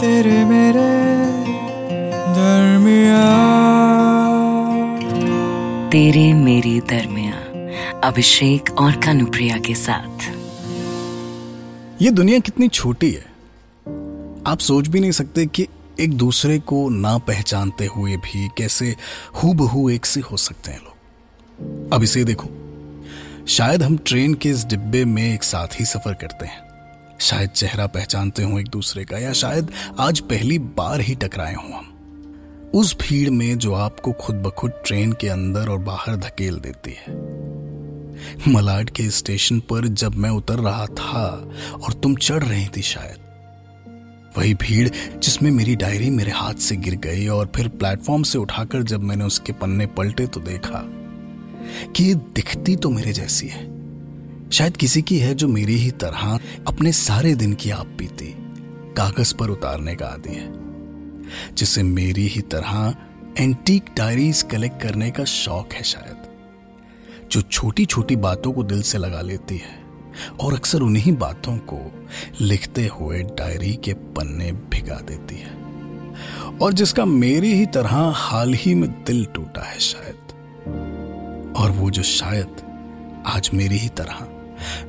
तेरे मेरे दरमिया तेरे मेरे दरमिया अभिषेक और कानुप्रिया के साथ। ये दुनिया कितनी छोटी है। आप सोच भी नहीं सकते कि एक दूसरे को ना पहचानते हुए भी कैसे हु बहू एक से हो सकते हैं लोग। अब इसे देखो शायद हम ट्रेन के इस डिब्बे में एक साथ ही सफ़र करते हैं। शायद चेहरा पहचानते हो एक दूसरे का, या शायद आज पहली बार ही टकराए हों हम। उस भीड़ में जो आपको खुद ब खुद ट्रेन के अंदर और बाहर धकेल देती है। मलाड के स्टेशन पर जब मैं उतर रहा था और तुम चढ़ रही थी शायद, वही भीड़ जिसमें मेरी डायरी मेरे हाथ से गिर गई और फिर प्लेटफॉर्म से उठाकर जब मैंने उसके पन्ने पलटे तो देखा कि ये दिखती तो मेरे जैसी है। शायद किसी की है जो मेरी ही तरह अपने सारे दिन की आप पीती कागज़ पर उतारने का आदि है, जिसे मेरी ही तरह एंटीक डायरीज कलेक्ट करने का शौक है शायद, जो छोटी छोटी बातों को दिल से लगा लेती है और अक्सर उन्हीं बातों को लिखते हुए डायरी के पन्ने भिगा देती है, और जिसका मेरी ही तरह हाल ही में दिल टूटा है शायद, और वो जो शायद आज मेरी ही तरह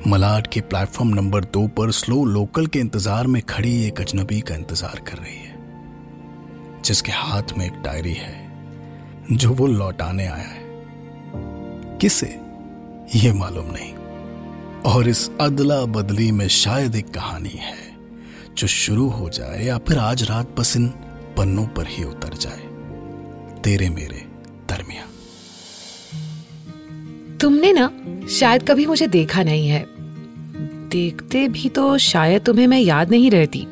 मलाड के प्लेटफॉर्म नंबर दो पर स्लो लोकल के इंतज़ार में खड़ी एक अजनबी का इंतज़ार कर रही है, जिसके हाथ में एक डायरी है, जो वो लौटाने आया है। किसे? ये मालूम नहीं। और इस अदला बदली में शायद एक कहानी है, जो शुरू हो जाए या फिर आज रात बस इन पन्नों पर ही उतर जाए। तेरे मेरे दरमिया तुमने ना शायद कभी मुझे देखा नहीं है। देखते भी तो शायद तुम्हें मैं याद नहीं रहती।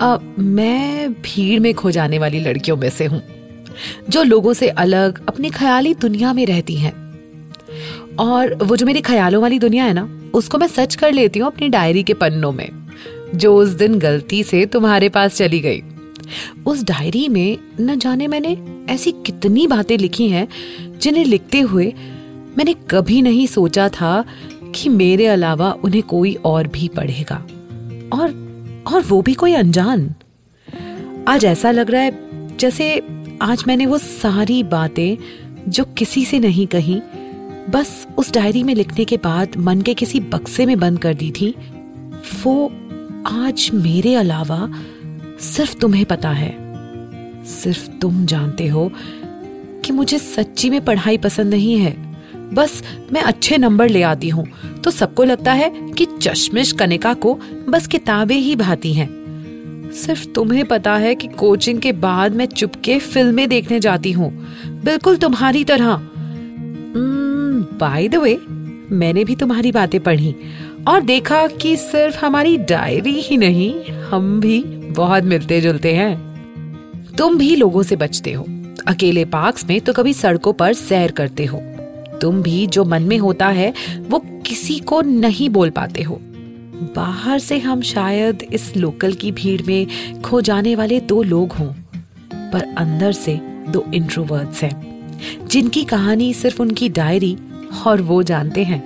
अब मैं भीड़ में खो जाने वाली लड़कियों में से हूँ, जो लोगों से अलग अपनी ख्याली दुनिया में रहती हैं। और वो जो मेरी ख्यालों वाली दुनिया है ना, उसको मैं सच कर लेती हूँ अपनी डायरी के पन्नों में, जो उस दिन गलती से तुम्हारे पास चली गई। उस डायरी में न जाने मैंने ऐसी कितनी बातें लिखी हैं, जिन्हें लिखते हुए मैंने कभी नहीं सोचा था कि मेरे अलावा उन्हें कोई और भी पढ़ेगा। और और वो भी कोई अनजान। आज ऐसा लग रहा है जैसे आज मैंने वो सारी बातें जो किसी से नहीं कही, बस उस डायरी में लिखने के बाद मन के किसी बक्से में बंद कर दी थी। वो आज मेरे अलावा सिर्फ़ तुम्हें पता है। सिर्फ़ तुम जानते हो कि मुझे सच्ची में पढ़ाई पसंद नहीं है। बस मैं अच्छे नंबर ले आती हूँ। तो सबको लगता है कि चश्मिश कनिका को बस किताबें ही भाती हैं। सिर्फ़ तुम्हें पता है कि कोचिंग के बाद मैं चुपके फ़िल्में देखने जाती हूँ। बिल्कुल तुम्हारी तरह। बाय द वे मैंने भी तुम्हारी बातें पढ़ी और देखा कि सिर्फ़ हमारी डायरी ही नहीं, हम भी बहुत मिलते जुलते हैं। तुम भी लोगों से बचते हो। अकेले पार्क्स में तो कभी सड़कों पर सैर करते हो। तुम भी जो मन में होता है, वो किसी को नहीं बोल पाते हो। बाहर से हम शायद इस लोकल की भीड़ में खो जाने वाले दो लोग हों, पर अंदर से दो इंट्रोवर्ट्स हैं, जिनकी कहानी सिर्फ़ उनकी डायरी और वो जानते हैं।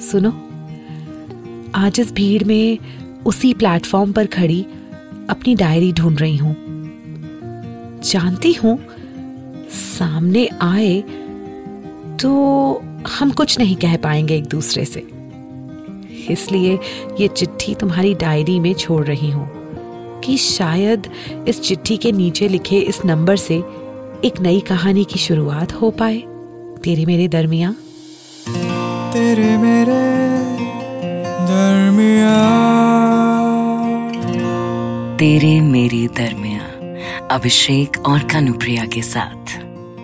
सुनो, आज इस भीड़ में उसी प्लेटफॉर्म पर खड़ी अपनी डायरी ढूंढ रही हूँ। जानती हूँ, सामने आए तो हम कुछ नहीं कह पाएँगे एक दूसरे से। इसलिए ये चिट्ठी तुम्हारी डायरी में छोड़ रही हूँ कि शायद इस चिट्ठी के नीचे लिखे इस नंबर से एक नई कहानी की शुरुआत हो पाए। तेरे मेरे दरमिया। तेरे मेरे दरमिया। तेरे मेरे दरमिया अभिषेक और कनुप्रिया के साथ।